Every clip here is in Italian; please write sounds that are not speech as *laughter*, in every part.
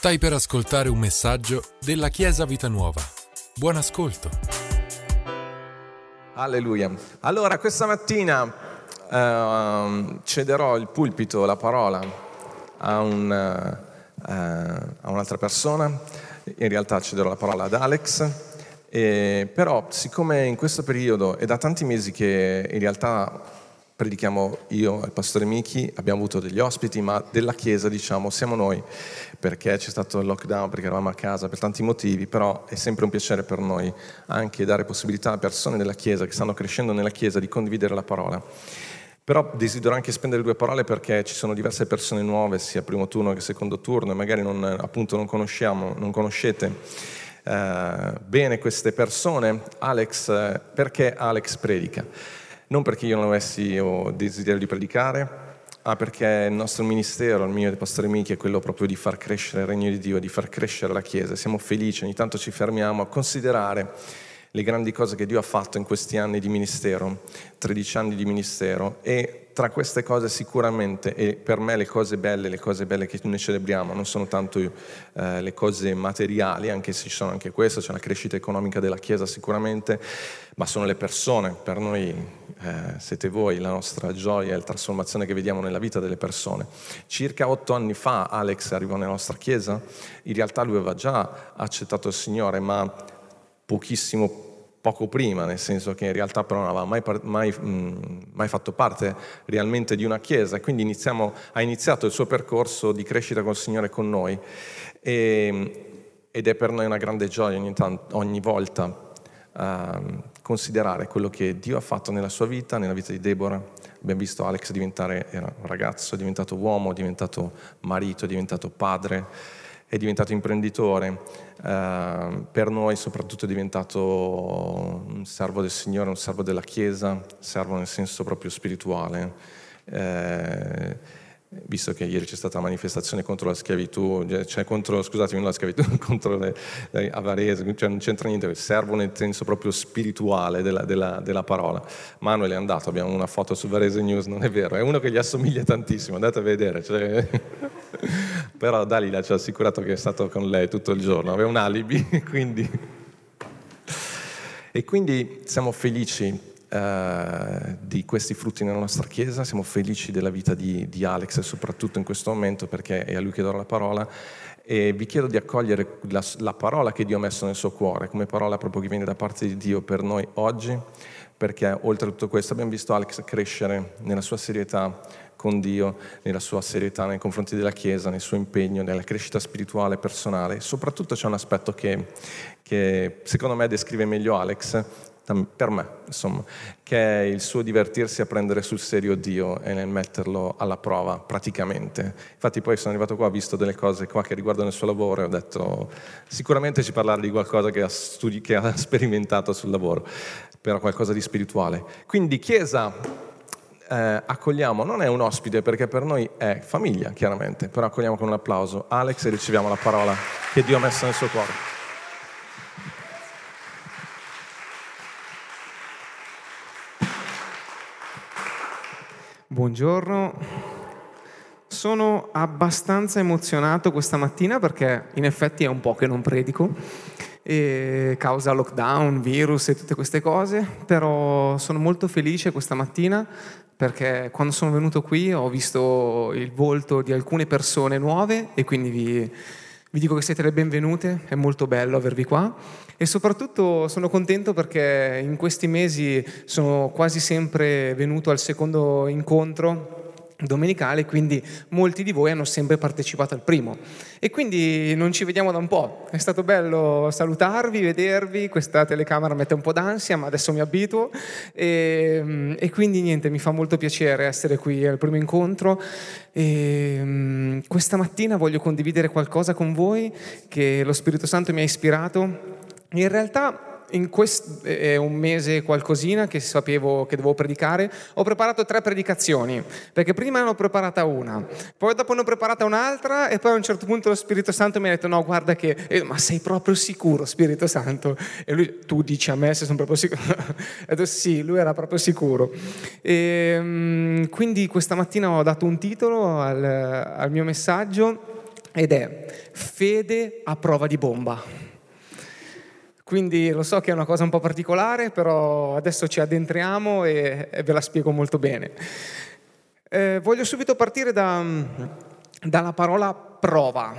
Stai per ascoltare un messaggio della Chiesa Vita Nuova. Buon ascolto. Alleluia. Allora, questa mattina eh, cederò il pulpito, la parola a, un, eh, a un'altra persona. In realtà cederò la parola ad Alex. E, però, siccome in questo periodo è da tanti mesi che in realtà predichiamo io e il pastore Michi, abbiamo avuto degli ospiti, ma della Chiesa diciamo siamo noi, perché c'è stato il lockdown, perché eravamo a casa per tanti motivi, però è sempre un piacere per noi anche dare possibilità a persone della Chiesa che stanno crescendo nella Chiesa di condividere la parola. Però desidero anche spendere due parole perché ci sono diverse persone nuove, sia primo turno che secondo turno, e magari non, appunto non conosciamo, non conoscete eh, bene queste persone. Alex, eh, perché Alex predica? Non perché io non avessi o desiderio di predicare, ma perché il nostro ministero, il mio e del pastore Michi, è quello proprio di far crescere il regno di Dio, di far crescere la Chiesa. Siamo felici, ogni tanto ci fermiamo a considerare le grandi cose che Dio ha fatto in questi anni di ministero, 13 anni di ministero, e tra queste cose sicuramente, e per me le cose belle, le cose belle che noi celebriamo, non sono tanto eh, le cose materiali, anche se ci sono anche questo, c'è la crescita economica della Chiesa sicuramente, ma sono le persone. Per noi eh, siete voi, la nostra gioia e la trasformazione che vediamo nella vita delle persone. Circa otto anni fa Alex arrivò nella nostra Chiesa, in realtà lui aveva già accettato il Signore, ma pochissimo poco prima, nel senso che in realtà però non aveva mai, mai, mh, mai fatto parte realmente di una chiesa, quindi iniziamo, ha iniziato il suo percorso di crescita col Signore con noi e, ed è per noi una grande gioia ogni, ogni volta uh, considerare quello che Dio ha fatto nella sua vita, nella vita di Deborah. Abbiamo visto Alex diventare, era un ragazzo, è diventato uomo, è diventato marito, è diventato padre è diventato imprenditore, eh, per noi soprattutto è diventato un servo del Signore, un servo della Chiesa, servo nel senso proprio spirituale. Eh, visto che ieri c'è stata la manifestazione contro la schiavitù, cioè contro, scusatemi, la schiavitù, *laughs* contro le, le avarese, cioè non c'entra niente, servo nel senso proprio spirituale della, della, della, parola. Manuel è andato, abbiamo una foto su Varese News, non è vero, è uno che gli assomiglia tantissimo, andate a vedere. Cioè... *laughs* Però Dalila ci ha assicurato che è stato con lei tutto il giorno, aveva un alibi, *laughs* quindi... E quindi siamo felici eh, di questi frutti nella nostra Chiesa, siamo felici della vita di, di Alex, soprattutto in questo momento perché è a lui che do la parola e vi chiedo di accogliere la, la, parola che Dio ha messo nel suo cuore, come parola proprio che viene da parte di Dio per noi oggi, perché oltre a tutto questo abbiamo visto Alex crescere nella sua serietà con Dio, nella sua serietà nei confronti della Chiesa, nel suo impegno, nella crescita spirituale personale. Soprattutto c'è un aspetto che, che secondo me descrive meglio Alex, per me, insomma, che è il suo divertirsi a prendere sul serio Dio e nel metterlo alla prova praticamente. Infatti poi sono arrivato qua, ho visto delle cose qua che riguardano il suo lavoro e ho detto sicuramente ci parlerà di qualcosa che ha, studi- che ha *laughs* sperimentato sul lavoro, però qualcosa di spirituale. Quindi Chiesa, eh, accogliamo, non è un ospite perché per noi è famiglia chiaramente, però accogliamo con un applauso Alex e riceviamo la parola che Dio ha messo nel suo cuore. Buongiorno, sono abbastanza emozionato questa mattina perché in effetti è un po' che non predico, causa lockdown, virus e tutte queste cose, però sono molto felice questa mattina perché quando sono venuto qui ho visto il volto di alcune persone nuove e quindi vi, vi dico che siete le benvenute, è molto bello avervi qua. E soprattutto sono contento perché in questi mesi sono quasi sempre venuto al secondo incontro domenicale, quindi molti di voi hanno sempre partecipato al primo. E quindi non ci vediamo da un po'. È stato bello salutarvi, vedervi, questa telecamera mette un po' d'ansia, ma adesso mi abituo. E, e quindi niente, mi fa molto piacere essere qui al primo incontro. E, questa mattina voglio condividere qualcosa con voi che lo Spirito Santo mi ha ispirato. In realtà in questo è un mese e qualcosina che sapevo che dovevo predicare, ho preparato tre predicazioni, perché prima ne ho preparata una, poi dopo ne ho preparata un'altra e poi a un certo punto lo Spirito Santo mi ha detto no guarda che, eh, ma sei proprio sicuro Spirito Santo? E lui, tu dici a me se sono proprio sicuro? *laughs* e detto sì, lui era proprio sicuro. E, ehm, quindi questa mattina ho dato un titolo al, al mio messaggio ed è fede a prova di bomba. Quindi lo so che è una cosa un po' particolare, però adesso ci addentriamo e, e ve la spiego molto bene. Eh, voglio subito partire da, dalla parola prova.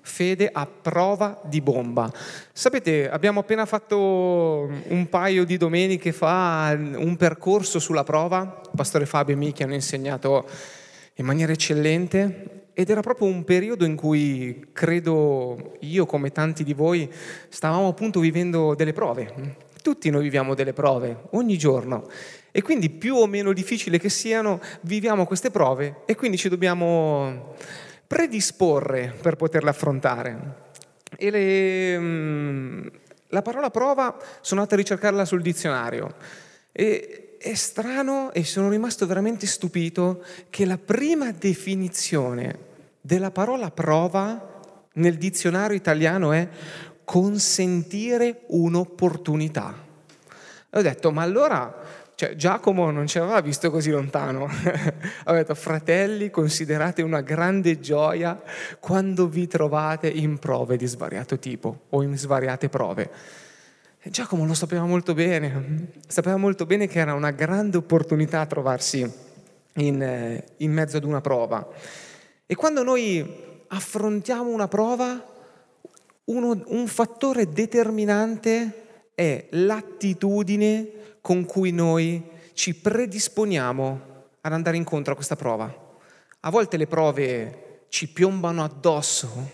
Fede a prova di bomba. Sapete, abbiamo appena fatto un paio di domeniche fa un percorso sulla prova. Il pastore Fabio e Michi hanno insegnato in maniera eccellente ed era proprio un periodo in cui credo io come tanti di voi stavamo appunto vivendo delle prove. Tutti noi viviamo delle prove ogni giorno e quindi più o meno difficili che siano, viviamo queste prove e quindi ci dobbiamo predisporre per poterle affrontare. E le, mm, la parola prova sono andata a ricercarla sul dizionario e è strano e sono rimasto veramente stupito che la prima definizione della parola prova nel dizionario italiano è consentire un'opportunità. ho detto, ma allora cioè, Giacomo non ci aveva visto così lontano. *laughs* ha detto, fratelli, considerate una grande gioia quando vi trovate in prove di svariato tipo o in svariate prove. Giacomo lo sapeva molto bene, sapeva molto bene che era una grande opportunità trovarsi in, eh, in mezzo ad una prova. E quando noi affrontiamo una prova, uno, un fattore determinante è l'attitudine con cui noi ci predisponiamo ad andare incontro a questa prova. A volte le prove ci piombano addosso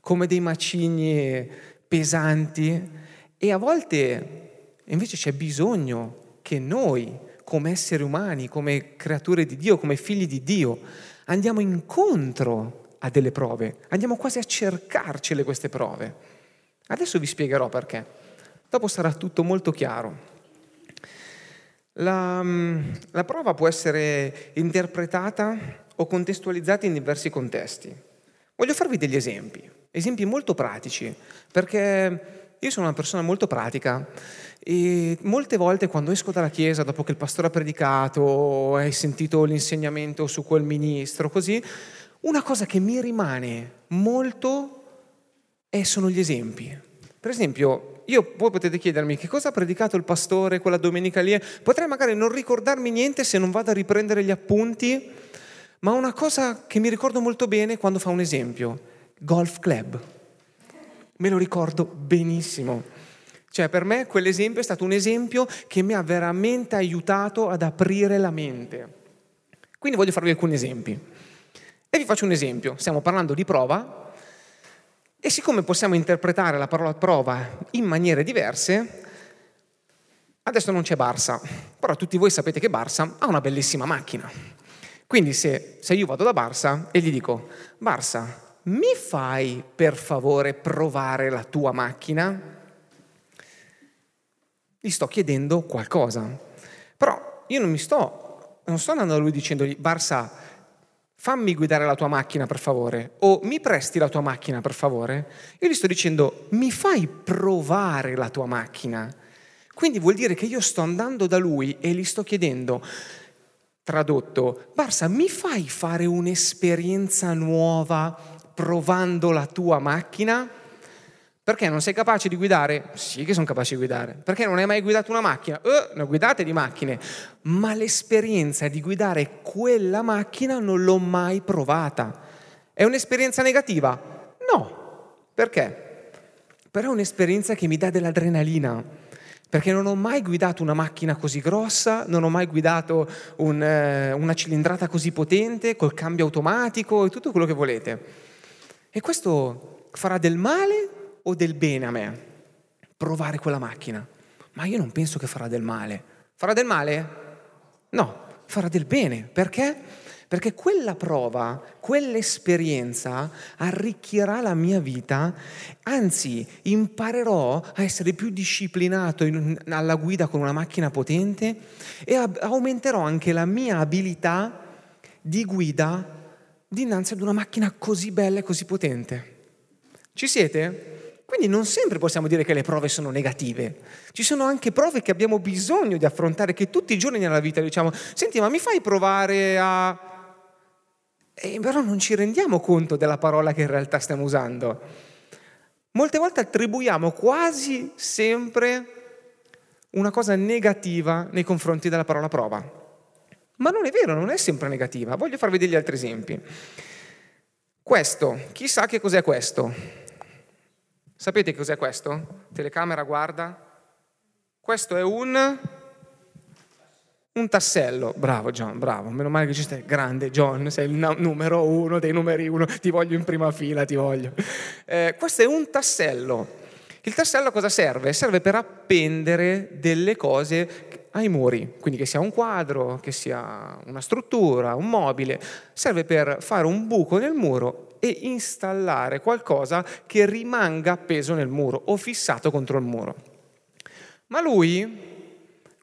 come dei macigni pesanti e a volte invece c'è bisogno che noi, come esseri umani, come creature di Dio, come figli di Dio, andiamo incontro a delle prove, andiamo quasi a cercarcele queste prove. Adesso vi spiegherò perché. Dopo sarà tutto molto chiaro. La, la prova può essere interpretata o contestualizzata in diversi contesti. Voglio farvi degli esempi, esempi molto pratici, perché io sono una persona molto pratica e molte volte quando esco dalla chiesa, dopo che il pastore ha predicato, hai sentito l'insegnamento su quel ministro, così, una cosa che mi rimane molto è, sono gli esempi. Per esempio, io, voi potete chiedermi che cosa ha predicato il pastore quella domenica lì, potrei magari non ricordarmi niente se non vado a riprendere gli appunti, ma una cosa che mi ricordo molto bene quando fa un esempio, golf club me lo ricordo benissimo. Cioè per me quell'esempio è stato un esempio che mi ha veramente aiutato ad aprire la mente. Quindi voglio farvi alcuni esempi. E vi faccio un esempio. Stiamo parlando di prova e siccome possiamo interpretare la parola prova in maniere diverse, adesso non c'è Barsa, però tutti voi sapete che Barsa ha una bellissima macchina. Quindi se, se io vado da Barsa e gli dico, Barsa, mi fai per favore provare la tua macchina? Gli sto chiedendo qualcosa. Però io non mi sto, non sto andando a lui dicendogli, Barsa, fammi guidare la tua macchina per favore, o mi presti la tua macchina per favore. Io gli sto dicendo, mi fai provare la tua macchina. Quindi vuol dire che io sto andando da lui e gli sto chiedendo, tradotto, Barsa, mi fai fare un'esperienza nuova provando la tua macchina? Perché non sei capace di guidare? Sì che sono capace di guidare. Perché non hai mai guidato una macchina? Eh, ne guidate di macchine. Ma l'esperienza di guidare quella macchina non l'ho mai provata. È un'esperienza negativa? No. Perché? Però è un'esperienza che mi dà dell'adrenalina. Perché non ho mai guidato una macchina così grossa, non ho mai guidato un, eh, una cilindrata così potente, col cambio automatico e tutto quello che volete. E questo farà del male o del bene a me? Provare quella macchina. Ma io non penso che farà del male. Farà del male? No, farà del bene. Perché? Perché quella prova, quell'esperienza arricchirà la mia vita, anzi imparerò a essere più disciplinato in, alla guida con una macchina potente e a, aumenterò anche la mia abilità di guida dinanzi ad una macchina così bella e così potente. Ci siete? Quindi non sempre possiamo dire che le prove sono negative. Ci sono anche prove che abbiamo bisogno di affrontare, che tutti i giorni nella vita diciamo, senti ma mi fai provare a... e però non ci rendiamo conto della parola che in realtà stiamo usando. Molte volte attribuiamo quasi sempre una cosa negativa nei confronti della parola prova. Ma non è vero, non è sempre negativa. Voglio farvi degli altri esempi. Questo, chi sa che cos'è questo? Sapete cos'è questo? Telecamera guarda. Questo è un un tassello, bravo John, bravo, meno male che ci stai, grande John, sei il numero uno dei numeri uno, ti voglio in prima fila, ti voglio. Eh, questo è un tassello. Il tassello a cosa serve? Serve per appendere delle cose ai muri, quindi che sia un quadro, che sia una struttura, un mobile, serve per fare un buco nel muro e installare qualcosa che rimanga appeso nel muro o fissato contro il muro. Ma lui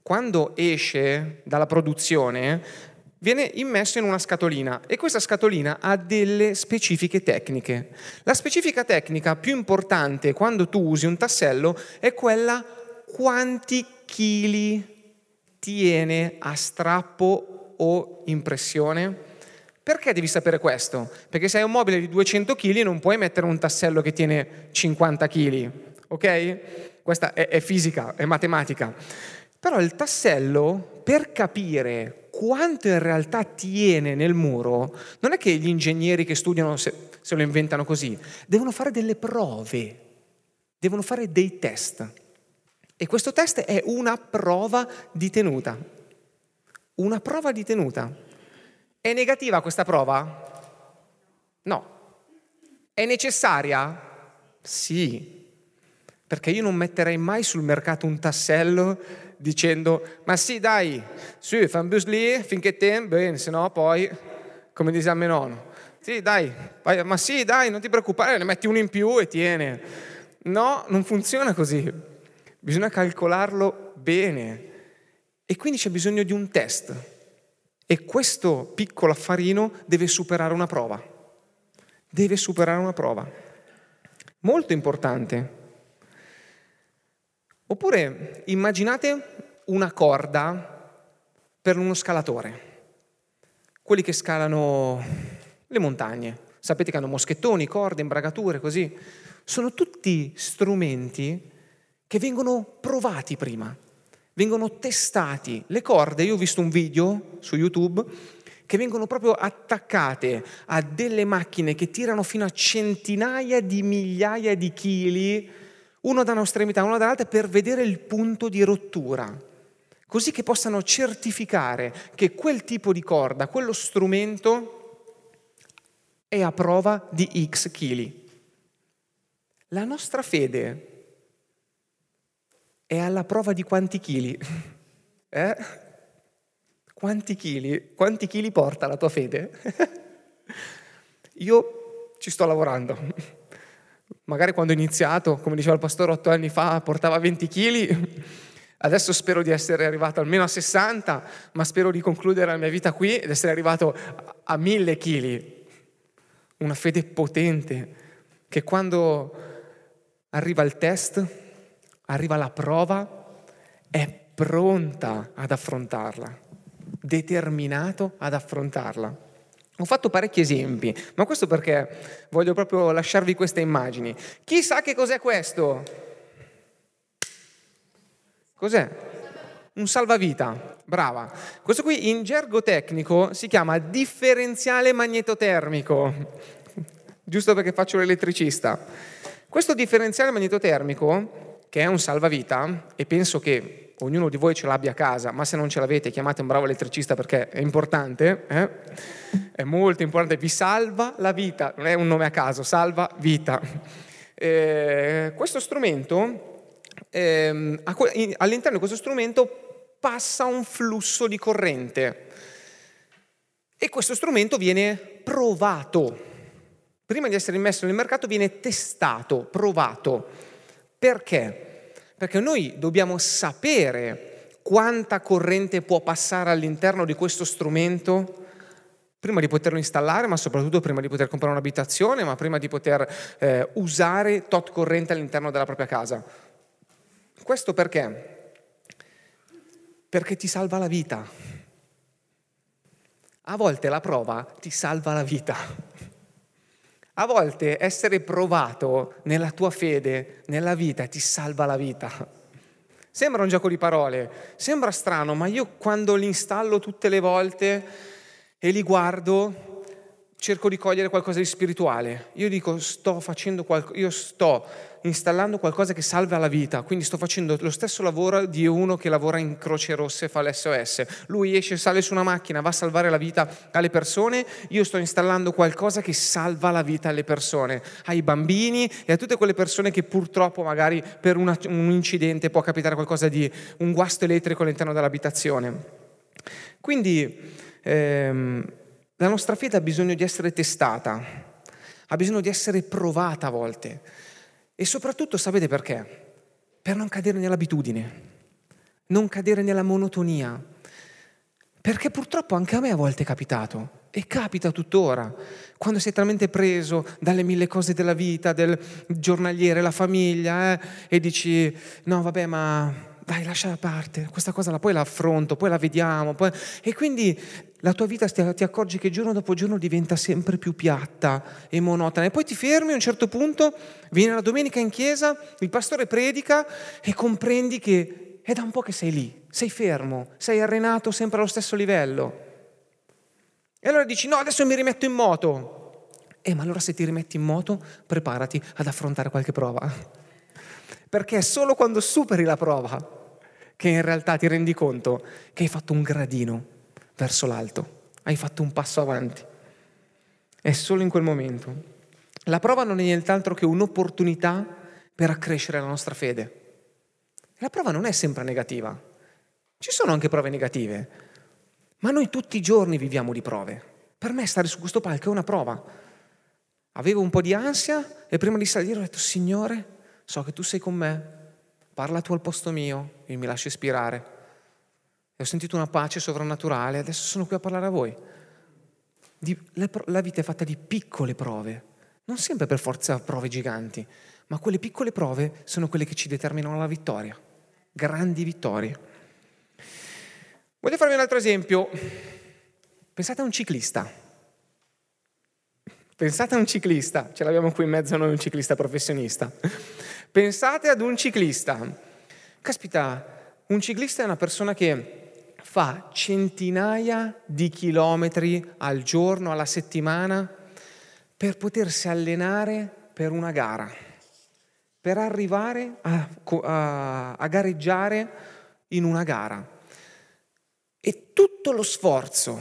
quando esce dalla produzione viene immesso in una scatolina e questa scatolina ha delle specifiche tecniche. La specifica tecnica più importante quando tu usi un tassello è quella quanti chili tiene a strappo o impressione. Perché devi sapere questo? Perché se hai un mobile di 200 kg non puoi mettere un tassello che tiene 50 kg, ok? Questa è, è fisica, è matematica. Però il tassello, per capire quanto in realtà tiene nel muro, non è che gli ingegneri che studiano se, se lo inventano così, devono fare delle prove, devono fare dei test. E questo test è una prova di tenuta. Una prova di tenuta. È negativa questa prova? No. È necessaria? Sì. Perché io non metterei mai sul mercato un tassello dicendo ma sì dai, su, fa un bus lì finché te, bene, se no poi, come dice a mio nonno, sì dai, vai, ma sì dai, non ti preoccupare, ne metti uno in più e tiene. No, non funziona così, bisogna calcolarlo bene e quindi c'è bisogno di un test e questo piccolo affarino deve superare una prova, deve superare una prova. Molto importante. Oppure immaginate una corda per uno scalatore, quelli che scalano le montagne. Sapete che hanno moschettoni, corde, imbragature, così. Sono tutti strumenti che vengono provati prima, vengono testati. Le corde, io ho visto un video su YouTube che vengono proprio attaccate a delle macchine che tirano fino a centinaia di migliaia di chili uno da una estremità, uno dall'altra, per vedere il punto di rottura, così che possano certificare che quel tipo di corda, quello strumento, è a prova di X chili. La nostra fede è alla prova di quanti chili? *laughs* Eh? Quanti chili? Quanti chili porta la tua fede? *laughs* Io ci sto lavorando. *laughs* Magari quando ho iniziato, come diceva il pastore otto anni fa, portava 20 kg, adesso spero di essere arrivato almeno a 60, ma spero di concludere la mia vita qui ed essere arrivato a 1000 kg. Una fede potente che quando arriva il test, arriva la prova, è pronta ad affrontarla, determinato ad affrontarla. Ho fatto parecchi esempi, ma questo perché voglio proprio lasciarvi queste immagini. Chi sa che cos'è questo? Cos'è? Un salvavita, brava. Questo qui in gergo tecnico si chiama differenziale magnetotermico, giusto perché faccio l'elettricista. Questo differenziale magnetotermico, che è un salvavita, e penso che ognuno di voi ce l'abbia a casa, ma se non ce l'avete chiamate un bravo elettricista perché è importante, eh? è molto importante, vi salva la vita, non è un nome a caso, salva vita. Eh, questo strumento, eh, all'interno di questo strumento passa un flusso di corrente e questo strumento viene provato. Prima di essere immesso nel mercato viene testato, provato. Perché? Perché noi dobbiamo sapere quanta corrente può passare all'interno di questo strumento prima di poterlo installare, ma soprattutto prima di poter comprare un'abitazione, ma prima di poter eh, usare tot corrente all'interno della propria casa. Questo perché? Perché ti salva la vita. A volte la prova ti salva la vita. A volte essere provato nella tua fede, nella vita, ti salva la vita. Sembra un gioco di parole, sembra strano, ma io quando li installo tutte le volte e li guardo, cerco di cogliere qualcosa di spirituale. Io dico, sto facendo qualcosa, io sto installando qualcosa che salva la vita, quindi sto facendo lo stesso lavoro di uno che lavora in Croce Rosse e fa l'SOS. Lui esce, sale su una macchina, va a salvare la vita alle persone, io sto installando qualcosa che salva la vita alle persone, ai bambini e a tutte quelle persone che purtroppo magari per un incidente può capitare qualcosa di un guasto elettrico all'interno dell'abitazione. Quindi ehm, la nostra fede ha bisogno di essere testata, ha bisogno di essere provata a volte. E soprattutto sapete perché? Per non cadere nell'abitudine, non cadere nella monotonia. Perché purtroppo anche a me a volte è capitato e capita tuttora, quando sei talmente preso dalle mille cose della vita, del giornaliere, la famiglia, eh, e dici no vabbè ma dai, lascia da parte, questa cosa la, poi la affronto, poi la vediamo. Poi... E quindi la tua vita ti accorgi che giorno dopo giorno diventa sempre più piatta e monotona. E poi ti fermi a un certo punto, viene la domenica in chiesa, il pastore predica e comprendi che è da un po' che sei lì, sei fermo, sei arenato sempre allo stesso livello. E allora dici, no, adesso mi rimetto in moto. Eh, ma allora se ti rimetti in moto, preparati ad affrontare qualche prova perché è solo quando superi la prova che in realtà ti rendi conto che hai fatto un gradino verso l'alto, hai fatto un passo avanti. È solo in quel momento. La prova non è nient'altro che un'opportunità per accrescere la nostra fede. La prova non è sempre negativa. Ci sono anche prove negative, ma noi tutti i giorni viviamo di prove. Per me stare su questo palco è una prova. Avevo un po' di ansia e prima di salire ho detto, Signore, so che tu sei con me, parla tu al posto mio, io mi lascio ispirare. E ho sentito una pace sovrannaturale, adesso sono qui a parlare a voi. Di, la vita è fatta di piccole prove, non sempre per forza prove giganti, ma quelle piccole prove sono quelle che ci determinano la vittoria, grandi vittorie. Voglio farvi un altro esempio. Pensate a un ciclista. Pensate a un ciclista, ce l'abbiamo qui in mezzo a noi un ciclista professionista. Pensate ad un ciclista. Caspita, un ciclista è una persona che fa centinaia di chilometri al giorno, alla settimana, per potersi allenare per una gara, per arrivare a, a, a gareggiare in una gara. E tutto lo sforzo,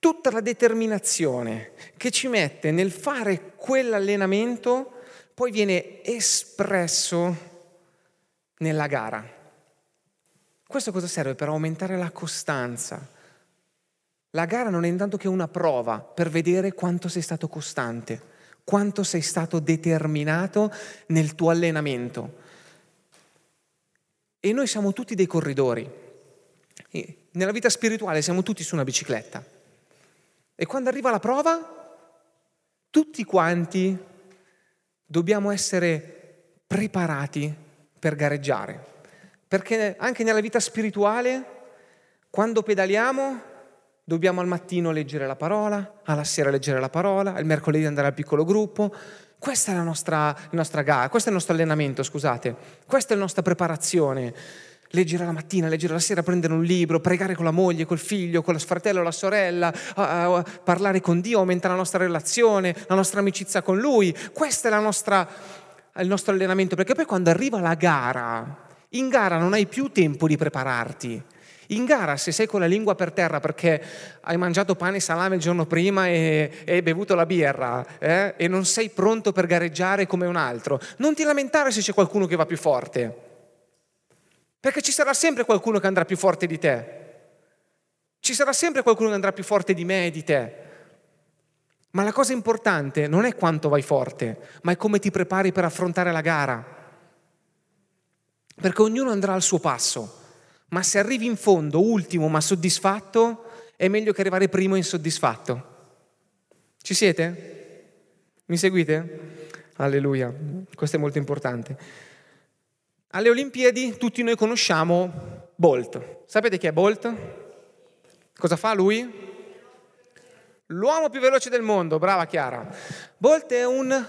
tutta la determinazione che ci mette nel fare quell'allenamento poi viene espresso nella gara. Questo cosa serve? Per aumentare la costanza. La gara non è intanto che una prova per vedere quanto sei stato costante, quanto sei stato determinato nel tuo allenamento. E noi siamo tutti dei corridori. E nella vita spirituale siamo tutti su una bicicletta. E quando arriva la prova, tutti quanti dobbiamo essere preparati per gareggiare. Perché anche nella vita spirituale, quando pedaliamo, dobbiamo al mattino leggere la parola, alla sera leggere la parola, al mercoledì andare al piccolo gruppo. Questa è la nostra, la nostra gara, questo è il nostro allenamento, scusate, questa è la nostra preparazione leggere la mattina, leggere la sera, prendere un libro, pregare con la moglie, col figlio, con lo fratello, la sorella, a, a, parlare con Dio, aumentare la nostra relazione, la nostra amicizia con Lui. Questo è nostra, il nostro allenamento, perché poi quando arriva la gara, in gara non hai più tempo di prepararti. In gara, se sei con la lingua per terra perché hai mangiato pane e salame il giorno prima e, hai bevuto la birra eh, e non sei pronto per gareggiare come un altro, non ti lamentare se c'è qualcuno che va più forte. Perché ci sarà sempre qualcuno che andrà più forte di te. Ci sarà sempre qualcuno che andrà più forte di me e di te. Ma la cosa importante non è quanto vai forte, ma è come ti prepari per affrontare la gara. Perché ognuno andrà al suo passo. Ma se arrivi in fondo, ultimo ma soddisfatto, è meglio che arrivare primo insoddisfatto. Ci siete? Mi seguite? Alleluia. Questo è molto importante. Alle Olimpiadi tutti noi conosciamo Bolt. Sapete chi è Bolt? Cosa fa lui? L'uomo più veloce del mondo, brava Chiara. Bolt è un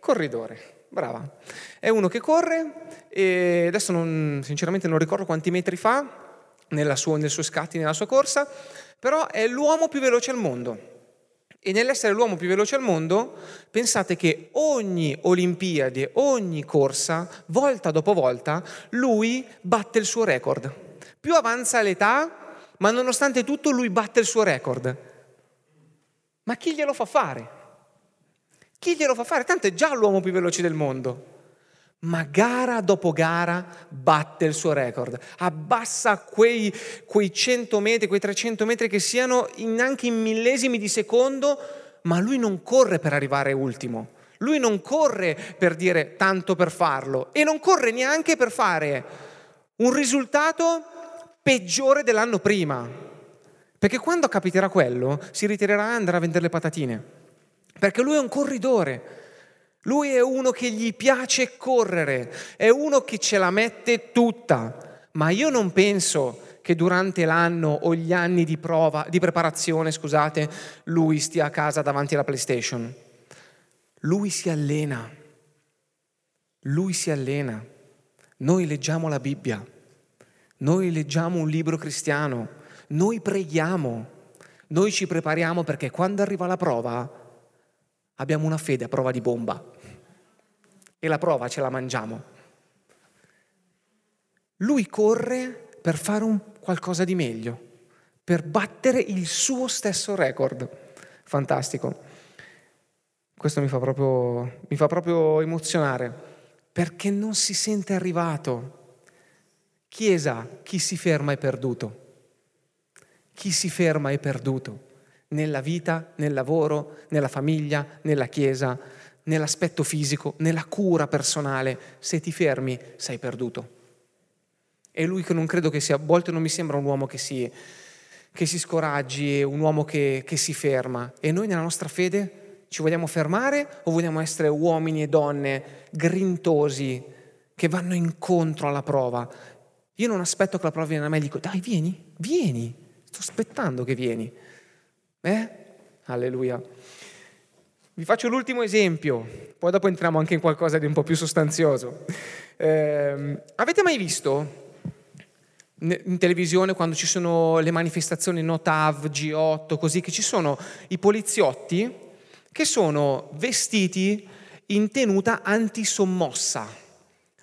corridore, brava. È uno che corre e adesso non, sinceramente non ricordo quanti metri fa sua, nel suo scatti, nella sua corsa, però è l'uomo più veloce al mondo. E nell'essere l'uomo più veloce al mondo, pensate che ogni Olimpiade, ogni corsa, volta dopo volta, lui batte il suo record. Più avanza l'età, ma nonostante tutto lui batte il suo record. Ma chi glielo fa fare? Chi glielo fa fare? Tanto è già l'uomo più veloce del mondo. Ma gara dopo gara batte il suo record, abbassa quei, quei 100 metri, quei 300 metri che siano in, anche in millesimi di secondo, ma lui non corre per arrivare ultimo. Lui non corre per dire tanto per farlo e non corre neanche per fare un risultato peggiore dell'anno prima. Perché quando capiterà quello, si ritirerà e andrà a vendere le patatine. Perché lui è un corridore. Lui è uno che gli piace correre, è uno che ce la mette tutta. Ma io non penso che durante l'anno o gli anni di prova, di preparazione, scusate, lui stia a casa davanti alla PlayStation. Lui si allena. Lui si allena. Noi leggiamo la Bibbia. Noi leggiamo un libro cristiano, noi preghiamo, noi ci prepariamo perché quando arriva la prova abbiamo una fede a prova di bomba e la prova ce la mangiamo. Lui corre per fare un qualcosa di meglio, per battere il suo stesso record. Fantastico. Questo mi fa proprio, mi fa proprio emozionare, perché non si sente arrivato Chiesa, chi si ferma è perduto. Chi si ferma è perduto nella vita, nel lavoro, nella famiglia, nella Chiesa, nell'aspetto fisico, nella cura personale. Se ti fermi sei perduto. E lui che non credo che sia, a volte non mi sembra un uomo che si, che si scoraggi, un uomo che, che si ferma. E noi nella nostra fede ci vogliamo fermare o vogliamo essere uomini e donne grintosi che vanno incontro alla prova, io non aspetto che la prova viene a me e dico, dai, vieni, vieni, sto aspettando che vieni. Eh? Alleluia. Vi faccio l'ultimo esempio, poi dopo entriamo anche in qualcosa di un po' più sostanzioso. Eh, avete mai visto in televisione quando ci sono le manifestazioni Notav, G8, così, che ci sono i poliziotti che sono vestiti in tenuta antisommossa?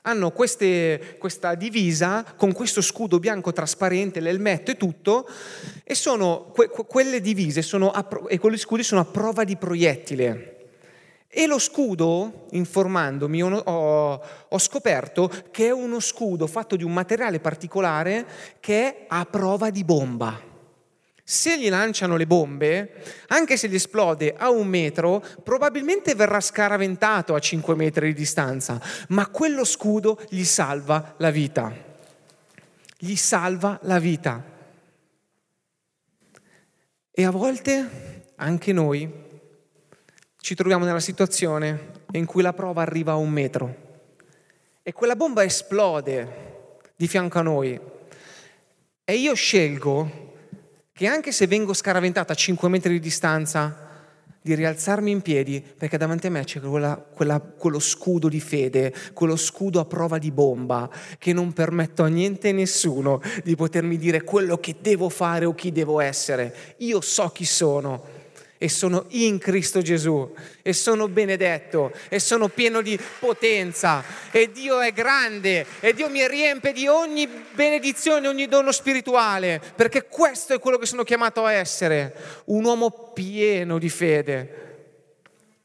Hanno queste, questa divisa con questo scudo bianco trasparente, l'elmetto e tutto, e sono, que, quelle divise a, e quegli scudi sono a prova di proiettile. E lo scudo, informandomi, ho, ho scoperto che è uno scudo fatto di un materiale particolare che è a prova di bomba. Se gli lanciano le bombe, anche se gli esplode a un metro, probabilmente verrà scaraventato a 5 metri di distanza, ma quello scudo gli salva la vita. Gli salva la vita. E a volte anche noi ci troviamo nella situazione in cui la prova arriva a un metro e quella bomba esplode di fianco a noi. E io scelgo che anche se vengo scaraventata a 5 metri di distanza, di rialzarmi in piedi, perché davanti a me c'è quella, quella, quello scudo di fede, quello scudo a prova di bomba, che non permetto a niente e nessuno di potermi dire quello che devo fare o chi devo essere. Io so chi sono e sono in Cristo Gesù e sono benedetto e sono pieno di potenza. E Dio è grande e Dio mi riempie di ogni benedizione, ogni dono spirituale, perché questo è quello che sono chiamato a essere, un uomo pieno di fede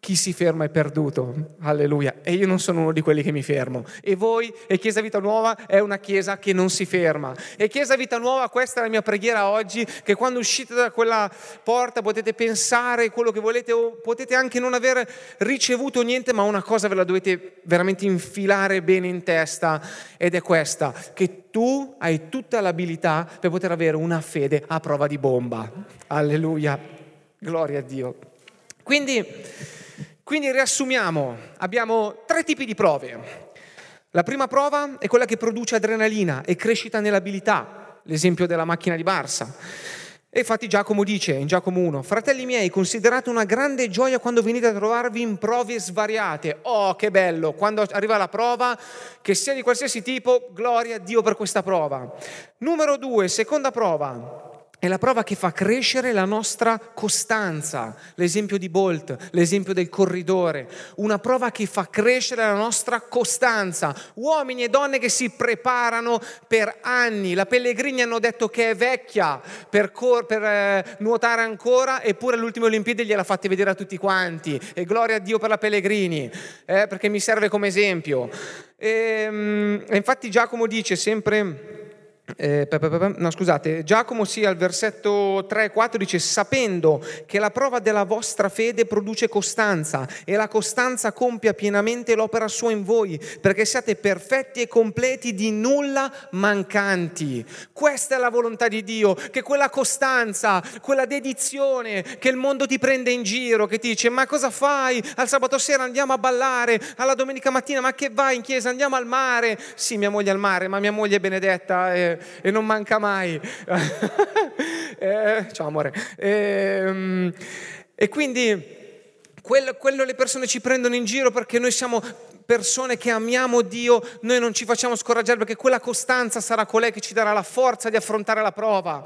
chi si ferma è perduto, alleluia. E io non sono uno di quelli che mi fermo. E voi, e Chiesa Vita Nuova, è una Chiesa che non si ferma. E Chiesa Vita Nuova, questa è la mia preghiera oggi, che quando uscite da quella porta potete pensare quello che volete o potete anche non aver ricevuto niente, ma una cosa ve la dovete veramente infilare bene in testa ed è questa, che tu hai tutta l'abilità per poter avere una fede a prova di bomba. Alleluia. Gloria a Dio. Quindi quindi riassumiamo, abbiamo tre tipi di prove. La prima prova è quella che produce adrenalina e crescita nell'abilità, l'esempio della macchina di Barsa. E infatti Giacomo dice in Giacomo 1, fratelli miei, considerate una grande gioia quando venite a trovarvi in prove svariate. Oh, che bello, quando arriva la prova, che sia di qualsiasi tipo, gloria a Dio per questa prova. Numero due, seconda prova, è la prova che fa crescere la nostra costanza, l'esempio di Bolt, l'esempio del corridore, una prova che fa crescere la nostra costanza. Uomini e donne che si preparano per anni, la Pellegrini hanno detto che è vecchia per, cor- per eh, nuotare ancora, eppure all'ultima Olimpiade gliela fate vedere a tutti quanti. E gloria a Dio per la Pellegrini, eh, perché mi serve come esempio. Ehm, e infatti Giacomo dice sempre eh, no, scusate, Giacomo sia al versetto 3 e 4 dice sapendo che la prova della vostra fede produce costanza e la costanza compia pienamente l'opera sua in voi perché siate perfetti e completi di nulla mancanti. Questa è la volontà di Dio, che quella costanza, quella dedizione che il mondo ti prende in giro, che ti dice ma cosa fai? Al sabato sera andiamo a ballare, alla domenica mattina ma che vai in chiesa? Andiamo al mare. Sì, mia moglie al mare, ma mia moglie è benedetta. Eh, e non manca mai. *laughs* eh, ciao amore. Eh, e quindi quello, quello le persone ci prendono in giro perché noi siamo persone che amiamo Dio, noi non ci facciamo scoraggiare perché quella costanza sarà colei che ci darà la forza di affrontare la prova.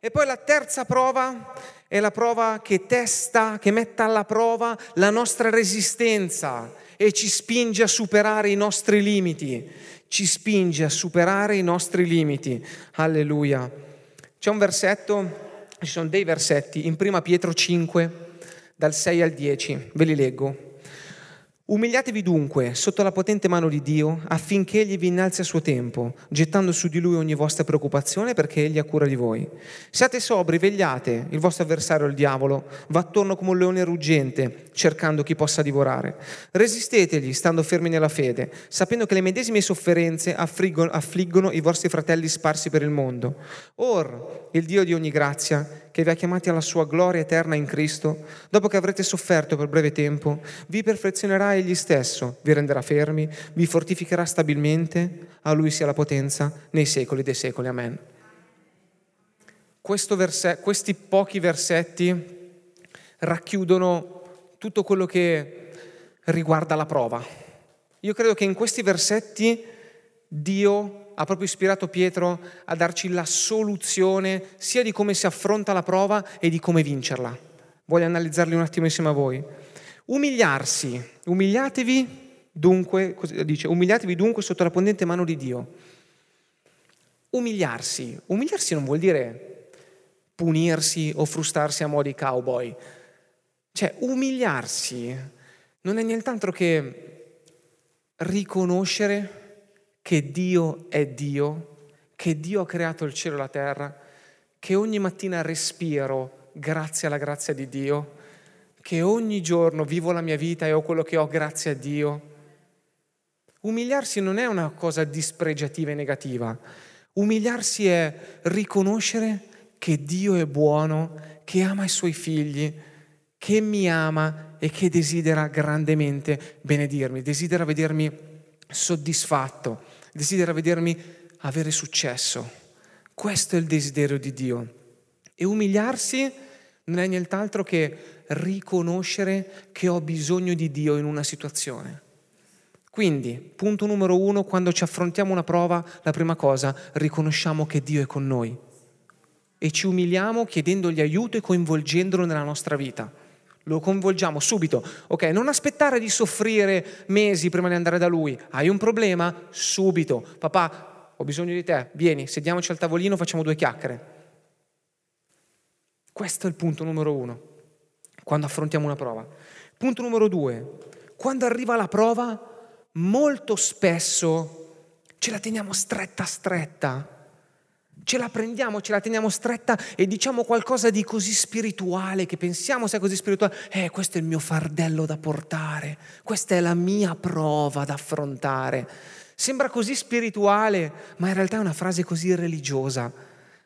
E poi la terza prova è la prova che testa, che metta alla prova la nostra resistenza e ci spinge a superare i nostri limiti ci spinge a superare i nostri limiti. Alleluia. C'è un versetto, ci sono dei versetti in 1 Pietro 5, dal 6 al 10, ve li leggo. Umiliatevi dunque sotto la potente mano di Dio affinché Egli vi innalzi a suo tempo, gettando su di Lui ogni vostra preoccupazione perché Egli ha cura di voi. Siate sobri, vegliate, il vostro avversario, il diavolo, va attorno come un leone ruggente, cercando chi possa divorare. Resistetegli, stando fermi nella fede, sapendo che le medesime sofferenze affliggono, affliggono i vostri fratelli sparsi per il mondo. Or, il Dio di ogni grazia, che vi ha chiamati alla sua gloria eterna in Cristo, dopo che avrete sofferto per breve tempo, vi perfezionerà egli stesso, vi renderà fermi, vi fortificherà stabilmente, a lui sia la potenza nei secoli dei secoli. Amen. Verse, questi pochi versetti racchiudono tutto quello che riguarda la prova. Io credo che in questi versetti Dio ha proprio ispirato Pietro a darci la soluzione sia di come si affronta la prova e di come vincerla. Voglio analizzarli un attimo insieme a voi. Umiliarsi, umiliatevi dunque, dice, umiliatevi dunque sotto la potente mano di Dio. Umiliarsi, umiliarsi non vuol dire punirsi o frustarsi a modi cowboy. Cioè, umiliarsi non è nient'altro che riconoscere che Dio è Dio, che Dio ha creato il cielo e la terra, che ogni mattina respiro grazie alla grazia di Dio, che ogni giorno vivo la mia vita e ho quello che ho grazie a Dio. Umiliarsi non è una cosa dispregiativa e negativa. Umiliarsi è riconoscere che Dio è buono, che ama i suoi figli, che mi ama e che desidera grandemente benedirmi, desidera vedermi soddisfatto, desidera vedermi avere successo. Questo è il desiderio di Dio. E umiliarsi non è nient'altro che riconoscere che ho bisogno di Dio in una situazione. Quindi, punto numero uno, quando ci affrontiamo una prova, la prima cosa, riconosciamo che Dio è con noi e ci umiliamo chiedendogli aiuto e coinvolgendolo nella nostra vita lo coinvolgiamo subito. Ok, non aspettare di soffrire mesi prima di andare da lui. Hai un problema? Subito. Papà, ho bisogno di te, vieni, sediamoci al tavolino, facciamo due chiacchiere. Questo è il punto numero uno, quando affrontiamo una prova. Punto numero due, quando arriva la prova, molto spesso ce la teniamo stretta stretta ce la prendiamo, ce la teniamo stretta e diciamo qualcosa di così spirituale che pensiamo sia così spirituale. Eh, questo è il mio fardello da portare, questa è la mia prova da affrontare. Sembra così spirituale, ma in realtà è una frase così religiosa,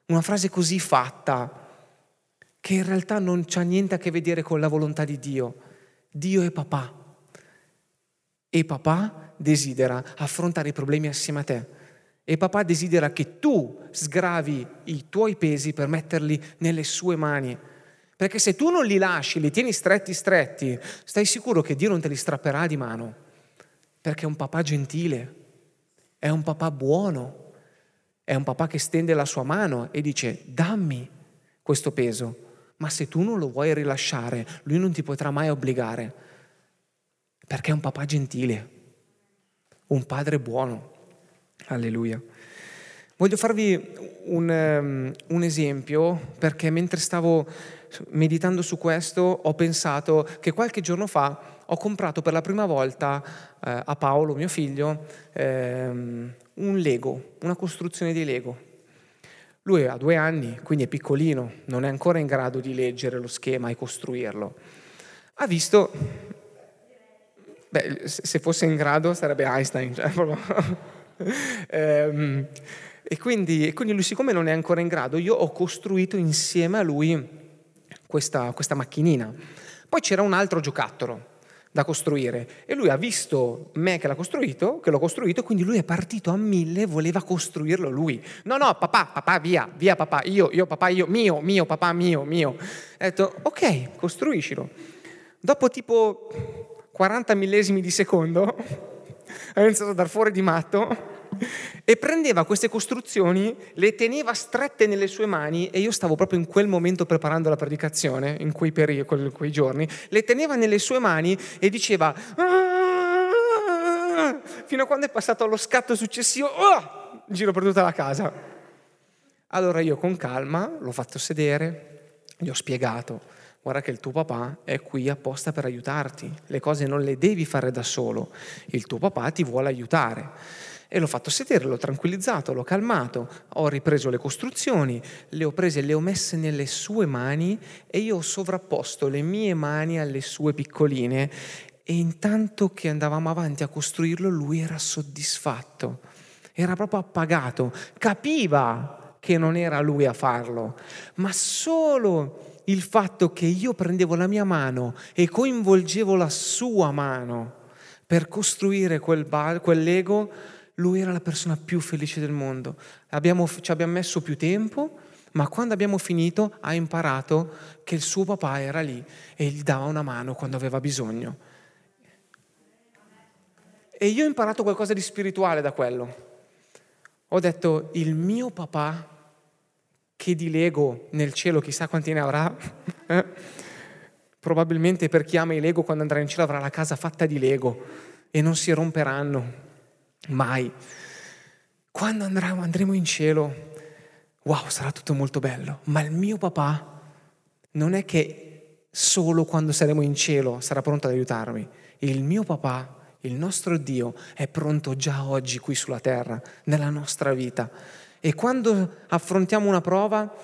una frase così fatta, che in realtà non c'ha niente a che vedere con la volontà di Dio. Dio è papà e papà desidera affrontare i problemi assieme a te E papà desidera che tu sgravi i tuoi pesi per metterli nelle sue mani. Perché se tu non li lasci, li tieni stretti stretti, stai sicuro che Dio non te li strapperà di mano. Perché è un papà gentile, è un papà buono, è un papà che stende la sua mano e dice dammi questo peso. Ma se tu non lo vuoi rilasciare, lui non ti potrà mai obbligare. Perché è un papà gentile, un padre buono. Alleluia. Voglio farvi un, um, un, esempio perché mentre stavo meditando su questo ho pensato che qualche giorno fa ho comprato per la prima volta eh, a Paolo, mio figlio, ehm, un Lego, una costruzione di Lego. Lui ha due anni, quindi è piccolino, non è ancora in grado di leggere lo schema e costruirlo. Ha visto, beh, se fosse in grado sarebbe Einstein, cioè, ehm, e, quindi, e quindi lui, siccome non è ancora in grado, io ho costruito insieme a lui questa, questa macchinina. Poi c'era un altro giocattolo da costruire e lui ha visto me che l'ha costruito, che l'ho costruito, quindi lui è partito a mille, voleva costruirlo lui. No, no, papà, papà, via, via papà, io, io papà, io, mio, mio, papà, mio, mio. Ha detto, ok, costruiscilo. Dopo tipo 40 millesimi di secondo, ha iniziato a dar fuori di matto e prendeva queste costruzioni, le teneva strette nelle sue mani e io stavo proprio in quel momento preparando la predicazione, in quei, peri- quei giorni, le teneva nelle sue mani e diceva ah! fino a quando è passato allo scatto successivo, oh! giro per tutta la casa. Allora io con calma l'ho fatto sedere, gli ho spiegato, guarda che il tuo papà è qui apposta per aiutarti, le cose non le devi fare da solo, il tuo papà ti vuole aiutare. E l'ho fatto sedere, l'ho tranquillizzato, l'ho calmato, ho ripreso le costruzioni, le ho prese le ho messe nelle sue mani e io ho sovrapposto le mie mani alle sue piccoline. E intanto che andavamo avanti a costruirlo lui era soddisfatto, era proprio appagato, capiva che non era lui a farlo, ma solo il fatto che io prendevo la mia mano e coinvolgevo la sua mano per costruire quel, bar, quel Lego, lui era la persona più felice del mondo. Abbiamo, ci abbiamo messo più tempo, ma quando abbiamo finito ha imparato che il suo papà era lì e gli dava una mano quando aveva bisogno. E io ho imparato qualcosa di spirituale da quello. Ho detto, il mio papà, che di Lego nel cielo chissà quanti ne avrà, *laughs* eh? probabilmente per chi ama i Lego quando andrà in cielo avrà la casa fatta di Lego e non si romperanno mai. Quando andremo, andremo in cielo, wow, sarà tutto molto bello, ma il mio papà non è che solo quando saremo in cielo sarà pronto ad aiutarmi. Il mio papà, il nostro Dio, è pronto già oggi qui sulla terra, nella nostra vita. E quando affrontiamo una prova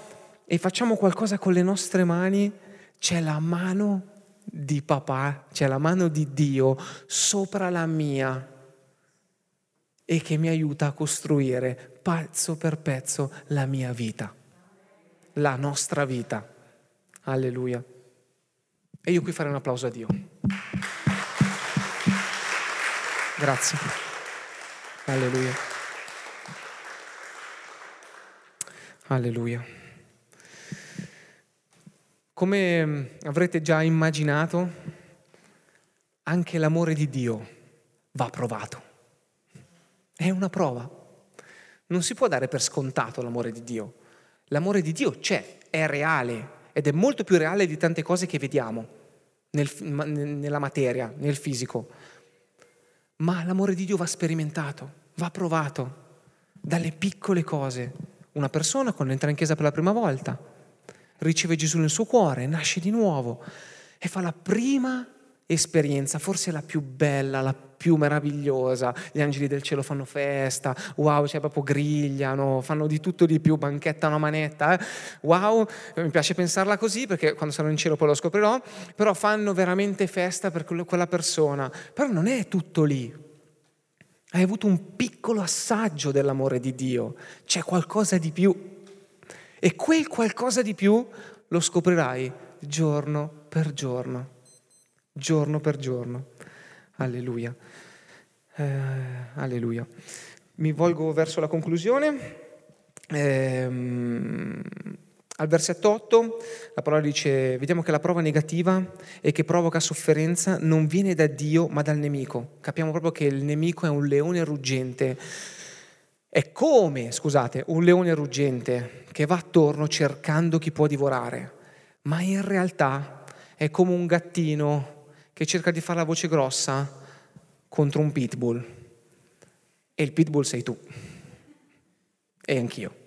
e facciamo qualcosa con le nostre mani, c'è la mano di papà, c'è la mano di Dio sopra la mia e che mi aiuta a costruire pezzo per pezzo la mia vita, la nostra vita. Alleluia. E io qui farei un applauso a Dio. Grazie. Alleluia. Alleluia. Come avrete già immaginato, anche l'amore di Dio va provato. È una prova. Non si può dare per scontato l'amore di Dio. L'amore di Dio c'è, è reale ed è molto più reale di tante cose che vediamo nel, nella materia, nel fisico. Ma l'amore di Dio va sperimentato, va provato dalle piccole cose. Una persona quando entra in chiesa per la prima volta riceve Gesù nel suo cuore, nasce di nuovo e fa la prima esperienza, forse la più bella, la più meravigliosa. Gli angeli del cielo fanno festa, wow, cioè proprio grigliano, fanno di tutto di più, banchettano a manetta. Eh? Wow, mi piace pensarla così perché quando sarò in cielo poi lo scoprirò, però fanno veramente festa per quella persona. Però non è tutto lì. Hai avuto un piccolo assaggio dell'amore di Dio, c'è qualcosa di più. E quel qualcosa di più lo scoprirai giorno per giorno giorno per giorno. Alleluia. Eh, alleluia. Mi volgo verso la conclusione. Ehm, al versetto 8 la parola dice, vediamo che la prova negativa e che provoca sofferenza non viene da Dio ma dal nemico. Capiamo proprio che il nemico è un leone ruggente. È come, scusate, un leone ruggente che va attorno cercando chi può divorare, ma in realtà è come un gattino che cerca di fare la voce grossa contro un pitbull. E il pitbull sei tu. E anch'io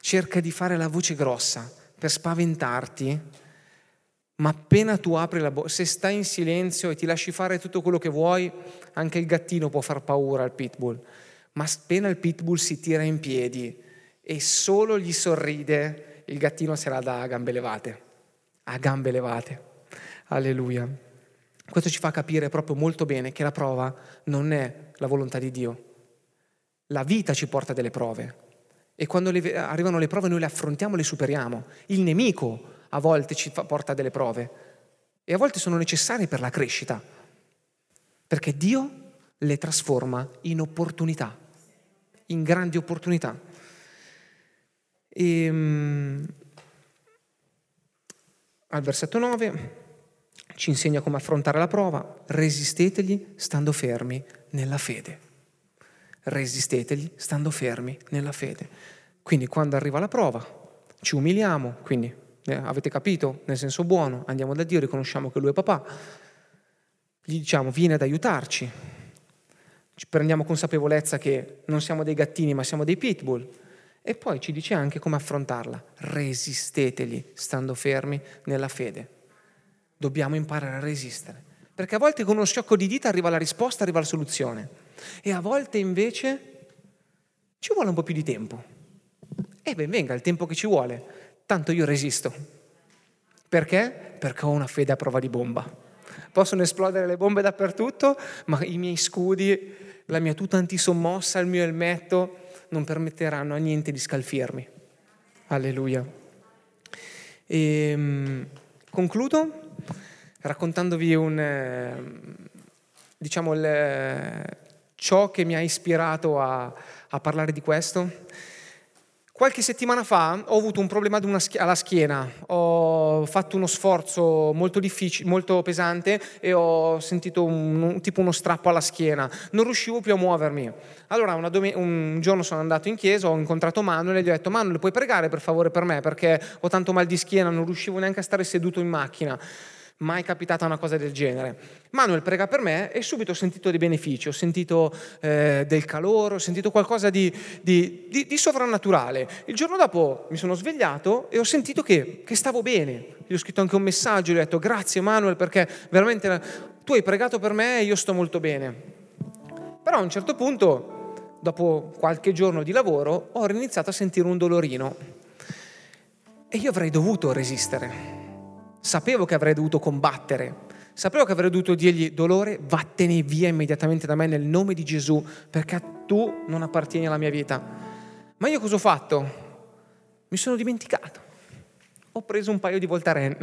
cerca di fare la voce grossa per spaventarti, ma appena tu apri la bocca, se stai in silenzio e ti lasci fare tutto quello che vuoi, anche il gattino può far paura al pitbull, ma appena il pitbull si tira in piedi e solo gli sorride, il gattino se la dà a gambe levate, a gambe levate. Alleluia. Questo ci fa capire proprio molto bene che la prova non è la volontà di Dio. La vita ci porta delle prove, e quando le, arrivano le prove noi le affrontiamo, le superiamo. Il nemico a volte ci fa, porta delle prove e a volte sono necessarie per la crescita, perché Dio le trasforma in opportunità, in grandi opportunità. E, um, al versetto 9 ci insegna come affrontare la prova, resistetegli stando fermi nella fede resistetegli stando fermi nella fede. Quindi quando arriva la prova, ci umiliamo, quindi eh, avete capito, nel senso buono, andiamo da Dio, riconosciamo che Lui è papà, gli diciamo vieni ad aiutarci, ci prendiamo consapevolezza che non siamo dei gattini ma siamo dei pitbull e poi ci dice anche come affrontarla, resistetegli stando fermi nella fede. Dobbiamo imparare a resistere, perché a volte con uno sciocco di dita arriva la risposta, arriva la soluzione. E a volte invece ci vuole un po' più di tempo. E ben venga il tempo che ci vuole, tanto io resisto. Perché? Perché ho una fede a prova di bomba. Possono esplodere le bombe dappertutto, ma i miei scudi, la mia tuta antisommossa, il mio elmetto non permetteranno a niente di scalfirmi. Alleluia. E, ehm, concludo raccontandovi un, eh, diciamo, il, ciò che mi ha ispirato a, a parlare di questo? Qualche settimana fa ho avuto un problema alla schiena, ho fatto uno sforzo molto molto pesante e ho sentito un, tipo uno strappo alla schiena, non riuscivo più a muovermi. Allora domen- un giorno sono andato in chiesa, ho incontrato Manuel e gli ho detto Manuel puoi pregare per favore per me perché ho tanto mal di schiena, non riuscivo neanche a stare seduto in macchina mai capitata una cosa del genere. Manuel prega per me e subito ho sentito dei benefici, ho sentito eh, del calore, ho sentito qualcosa di, di, di, di, sovrannaturale. Il giorno dopo mi sono svegliato e ho sentito che, che, stavo bene. Gli ho scritto anche un messaggio, gli ho detto grazie Manuel perché veramente tu hai pregato per me e io sto molto bene. Però a un certo punto, dopo qualche giorno di lavoro, ho iniziato a sentire un dolorino e io avrei dovuto resistere Sapevo che avrei dovuto combattere, sapevo che avrei dovuto dirgli dolore, vattene via immediatamente da me nel nome di Gesù, perché tu non appartieni alla mia vita. Ma io cosa ho fatto? Mi sono dimenticato. Ho preso un paio di Voltaren.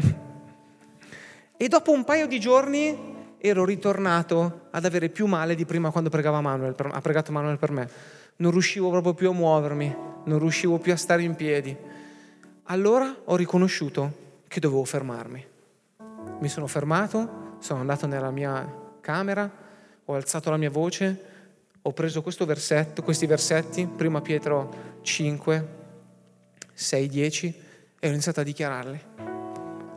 E dopo un paio di giorni ero ritornato ad avere più male di prima quando pregava Manuel, ha pregato Manuel per me. Non riuscivo proprio più a muovermi, non riuscivo più a stare in piedi. Allora ho riconosciuto che dovevo fermarmi. Mi sono fermato, sono andato nella mia camera, ho alzato la mia voce, ho preso versetto, questi versetti, prima Pietro 5, 6, 10, e ho iniziato a dichiararli.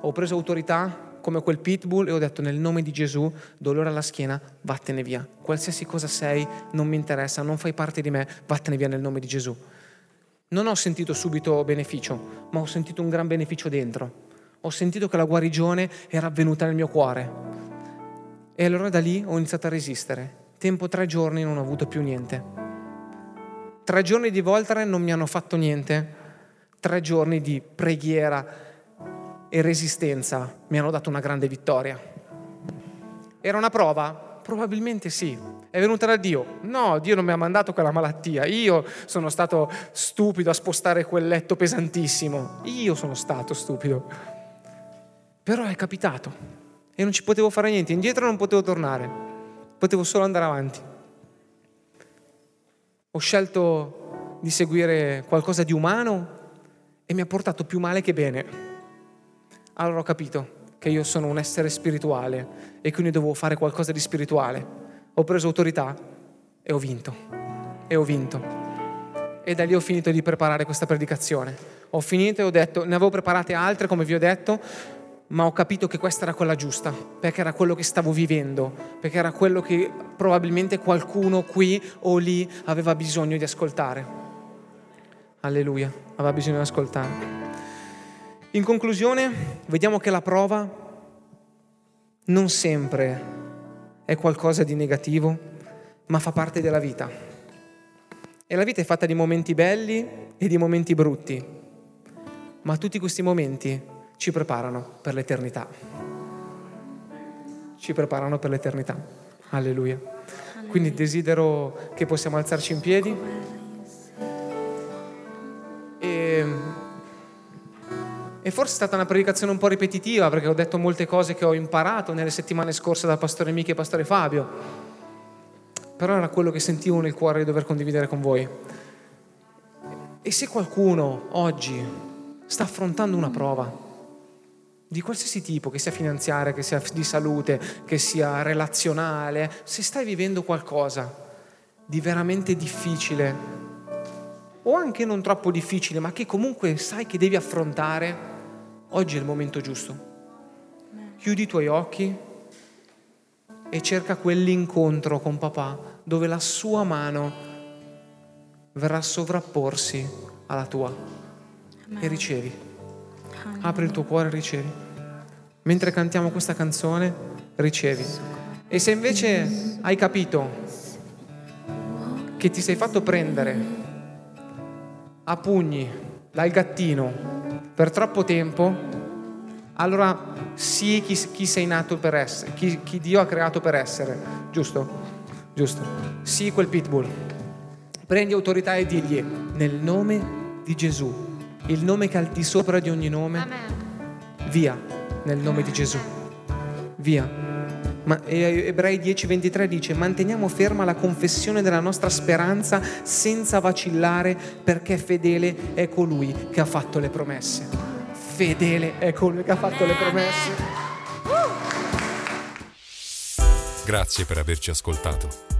Ho preso autorità come quel pitbull e ho detto nel nome di Gesù, dolore alla schiena, vattene via. Qualsiasi cosa sei, non mi interessa, non fai parte di me, vattene via nel nome di Gesù. Non ho sentito subito beneficio, ma ho sentito un gran beneficio dentro ho sentito che la guarigione era avvenuta nel mio cuore. E allora da lì ho iniziato a resistere. Tempo tre giorni non ho avuto più niente. Tre giorni di Voltaren non mi hanno fatto niente. Tre giorni di preghiera e resistenza mi hanno dato una grande vittoria. Era una prova? Probabilmente sì. È venuta da Dio? No, Dio non mi ha mandato quella malattia. Io sono stato stupido a spostare quel letto pesantissimo. Io sono stato stupido. Però è capitato e non ci potevo fare niente, indietro non potevo tornare, potevo solo andare avanti. Ho scelto di seguire qualcosa di umano e mi ha portato più male che bene. Allora ho capito che io sono un essere spirituale e quindi dovevo fare qualcosa di spirituale. Ho preso autorità e ho vinto. E ho vinto. E da lì ho finito di preparare questa predicazione. Ho finito e ho detto, ne avevo preparate altre come vi ho detto, ma ho capito che questa era quella giusta, perché era quello che stavo vivendo, perché era quello che probabilmente qualcuno qui o lì aveva bisogno di ascoltare. Alleluia, aveva bisogno di ascoltare. In conclusione, vediamo che la prova non sempre è qualcosa di negativo, ma fa parte della vita. E la vita è fatta di momenti belli e di momenti brutti, ma tutti questi momenti ci preparano per l'eternità. Ci preparano per l'eternità. Alleluia. Quindi desidero che possiamo alzarci in piedi. E e forse è stata una predicazione un po' ripetitiva perché ho detto molte cose che ho imparato nelle settimane scorse dal pastore Michi e pastore Fabio. Però era quello che sentivo nel cuore di dover condividere con voi. E se qualcuno oggi sta affrontando una prova di qualsiasi tipo, che sia finanziaria, che sia di salute, che sia relazionale, se stai vivendo qualcosa di veramente difficile o anche non troppo difficile, ma che comunque sai che devi affrontare, oggi è il momento giusto. Chiudi i tuoi occhi e cerca quell'incontro con papà dove la sua mano verrà a sovrapporsi alla tua e ricevi. Apri il tuo cuore e ricevi. Mentre cantiamo questa canzone, ricevi. E se invece hai capito che ti sei fatto prendere a pugni dal gattino per troppo tempo, allora sii chi, chi sei nato per essere, chi, chi, Dio ha creato per essere, giusto? Giusto. Sii quel pitbull. Prendi autorità e digli nel nome di Gesù, il nome che è al di sopra di ogni nome, Amen. via nel nome di Gesù. Via. Ma Ebrei 10:23 dice manteniamo ferma la confessione della nostra speranza senza vacillare perché fedele è colui che ha fatto le promesse. Fedele è colui che ha fatto le promesse. Grazie per averci ascoltato.